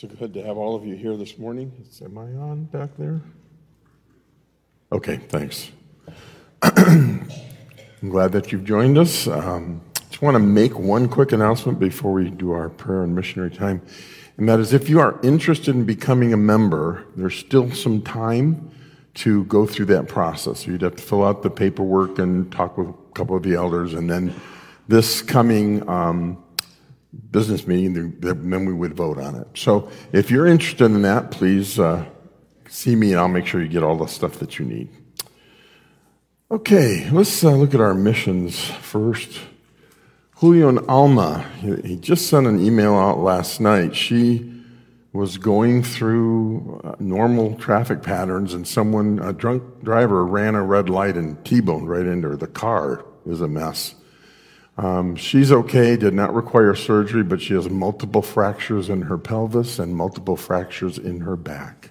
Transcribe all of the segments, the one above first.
So good to have all of you here this morning. Is, am I on back there? Okay, thanks. I'm glad that you've joined us. Um, just want to make one quick announcement before we do our prayer and missionary time. And that is if you are interested in becoming a member, there's still some time to go through that process. So you'd have to fill out the paperwork and talk with a couple of the elders. And then this coming um, business meeting, then we would vote on it. So if you're interested in that, please uh, see me and I'll make sure you get all the stuff that you need. Okay, let's uh, look at our missions first. Julio and Alma, he just sent an email out last night. She was going through uh, normal traffic patterns and someone, a drunk driver, ran a red light and T-boned right into her. The car is a mess. Um, she's okay, did not require surgery, but she has multiple fractures in her pelvis and multiple fractures in her back.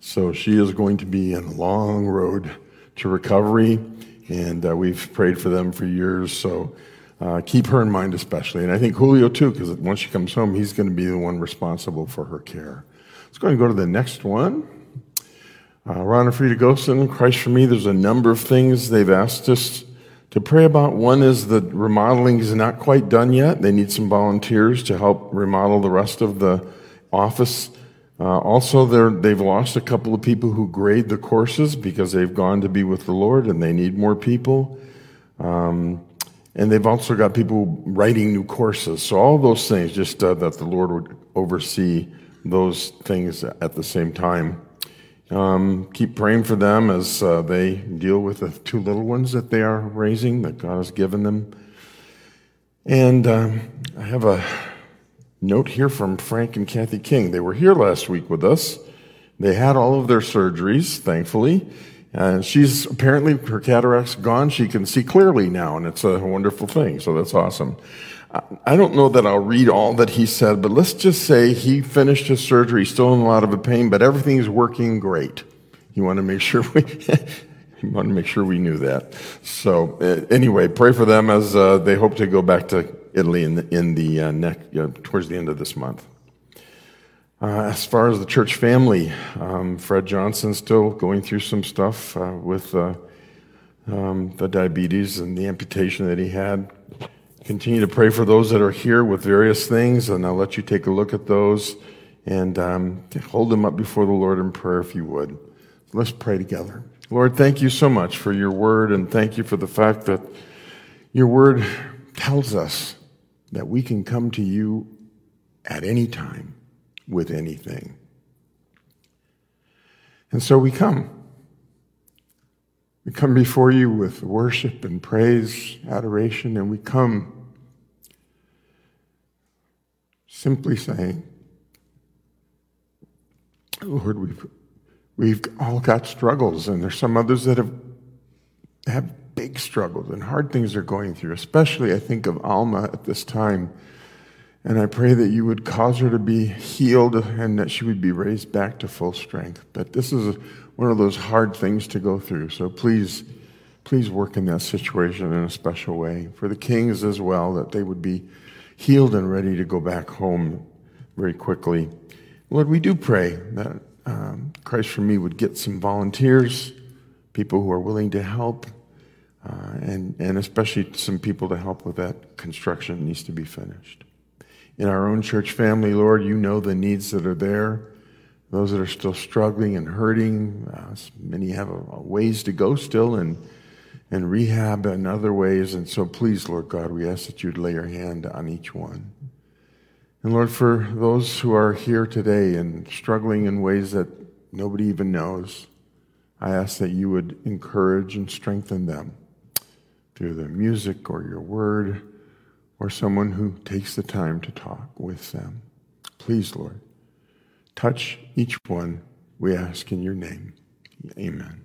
So she is going to be in a long road to recovery, and uh, we've prayed for them for years. So uh, keep her in mind, especially. And I think Julio, too, because once she comes home, he's going to be the one responsible for her care. Let's go and go to the next one. Uh, Ron and Frida Gosen, Christ for Me, there's a number of things they've asked us to pray about. One is the remodeling is not quite done yet. They need some volunteers to help remodel the rest of the office. Uh, also, they've lost a couple of people who grade the courses because they've gone to be with the Lord and they need more people. Um, and they've also got people writing new courses. So, all those things, just uh, that the Lord would oversee those things at the same time. Um, keep praying for them as uh, they deal with the two little ones that they are raising, that God has given them. And um, I have a note here from Frank and Kathy King. They were here last week with us. They had all of their surgeries, thankfully. And she's apparently, her cataract's gone. She can see clearly now, and it's a wonderful thing. So that's awesome. I don't know that I'll read all that he said, but let's just say he finished his surgery, still in a lot of pain, but everything is working great. He wanted to make sure we, he wanted to make sure we knew that. So uh, anyway, pray for them as uh, they hope to go back to Italy in the, in the uh, next, you towards the end of this month. Uh, as far as the church family, um, Fred Johnson still going through some stuff uh, with uh, um, the diabetes and the amputation that he had. Continue to pray for those that are here with various things, and I'll let you take a look at those and um, hold them up before the Lord in prayer if you would. Let's pray together. Lord, thank you so much for your word, and thank you for the fact that your word tells us that we can come to you at any time with anything. And so we come. We come before you with worship and praise, adoration, and we come simply saying, Lord, we've, we've all got struggles, and there's some others that have, have big struggles and hard things they're going through. Especially, I think of Alma at this time. And I pray that you would cause her to be healed and that she would be raised back to full strength. But this is one of those hard things to go through. So please, please work in that situation in a special way. For the kings as well, that they would be healed and ready to go back home very quickly. Lord, we do pray that um, Christ for Me would get some volunteers, people who are willing to help, uh, and, and especially some people to help with that construction needs to be finished. In our own church family, Lord, you know the needs that are there those that are still struggling and hurting. Uh, many have a, a ways to go still and, and rehab and other ways. And so please, Lord God, we ask that you'd lay your hand on each one. And Lord, for those who are here today and struggling in ways that nobody even knows, I ask that you would encourage and strengthen them through their music or your word or someone who takes the time to talk with them. Please, Lord. Touch each one, we ask in your name. Amen.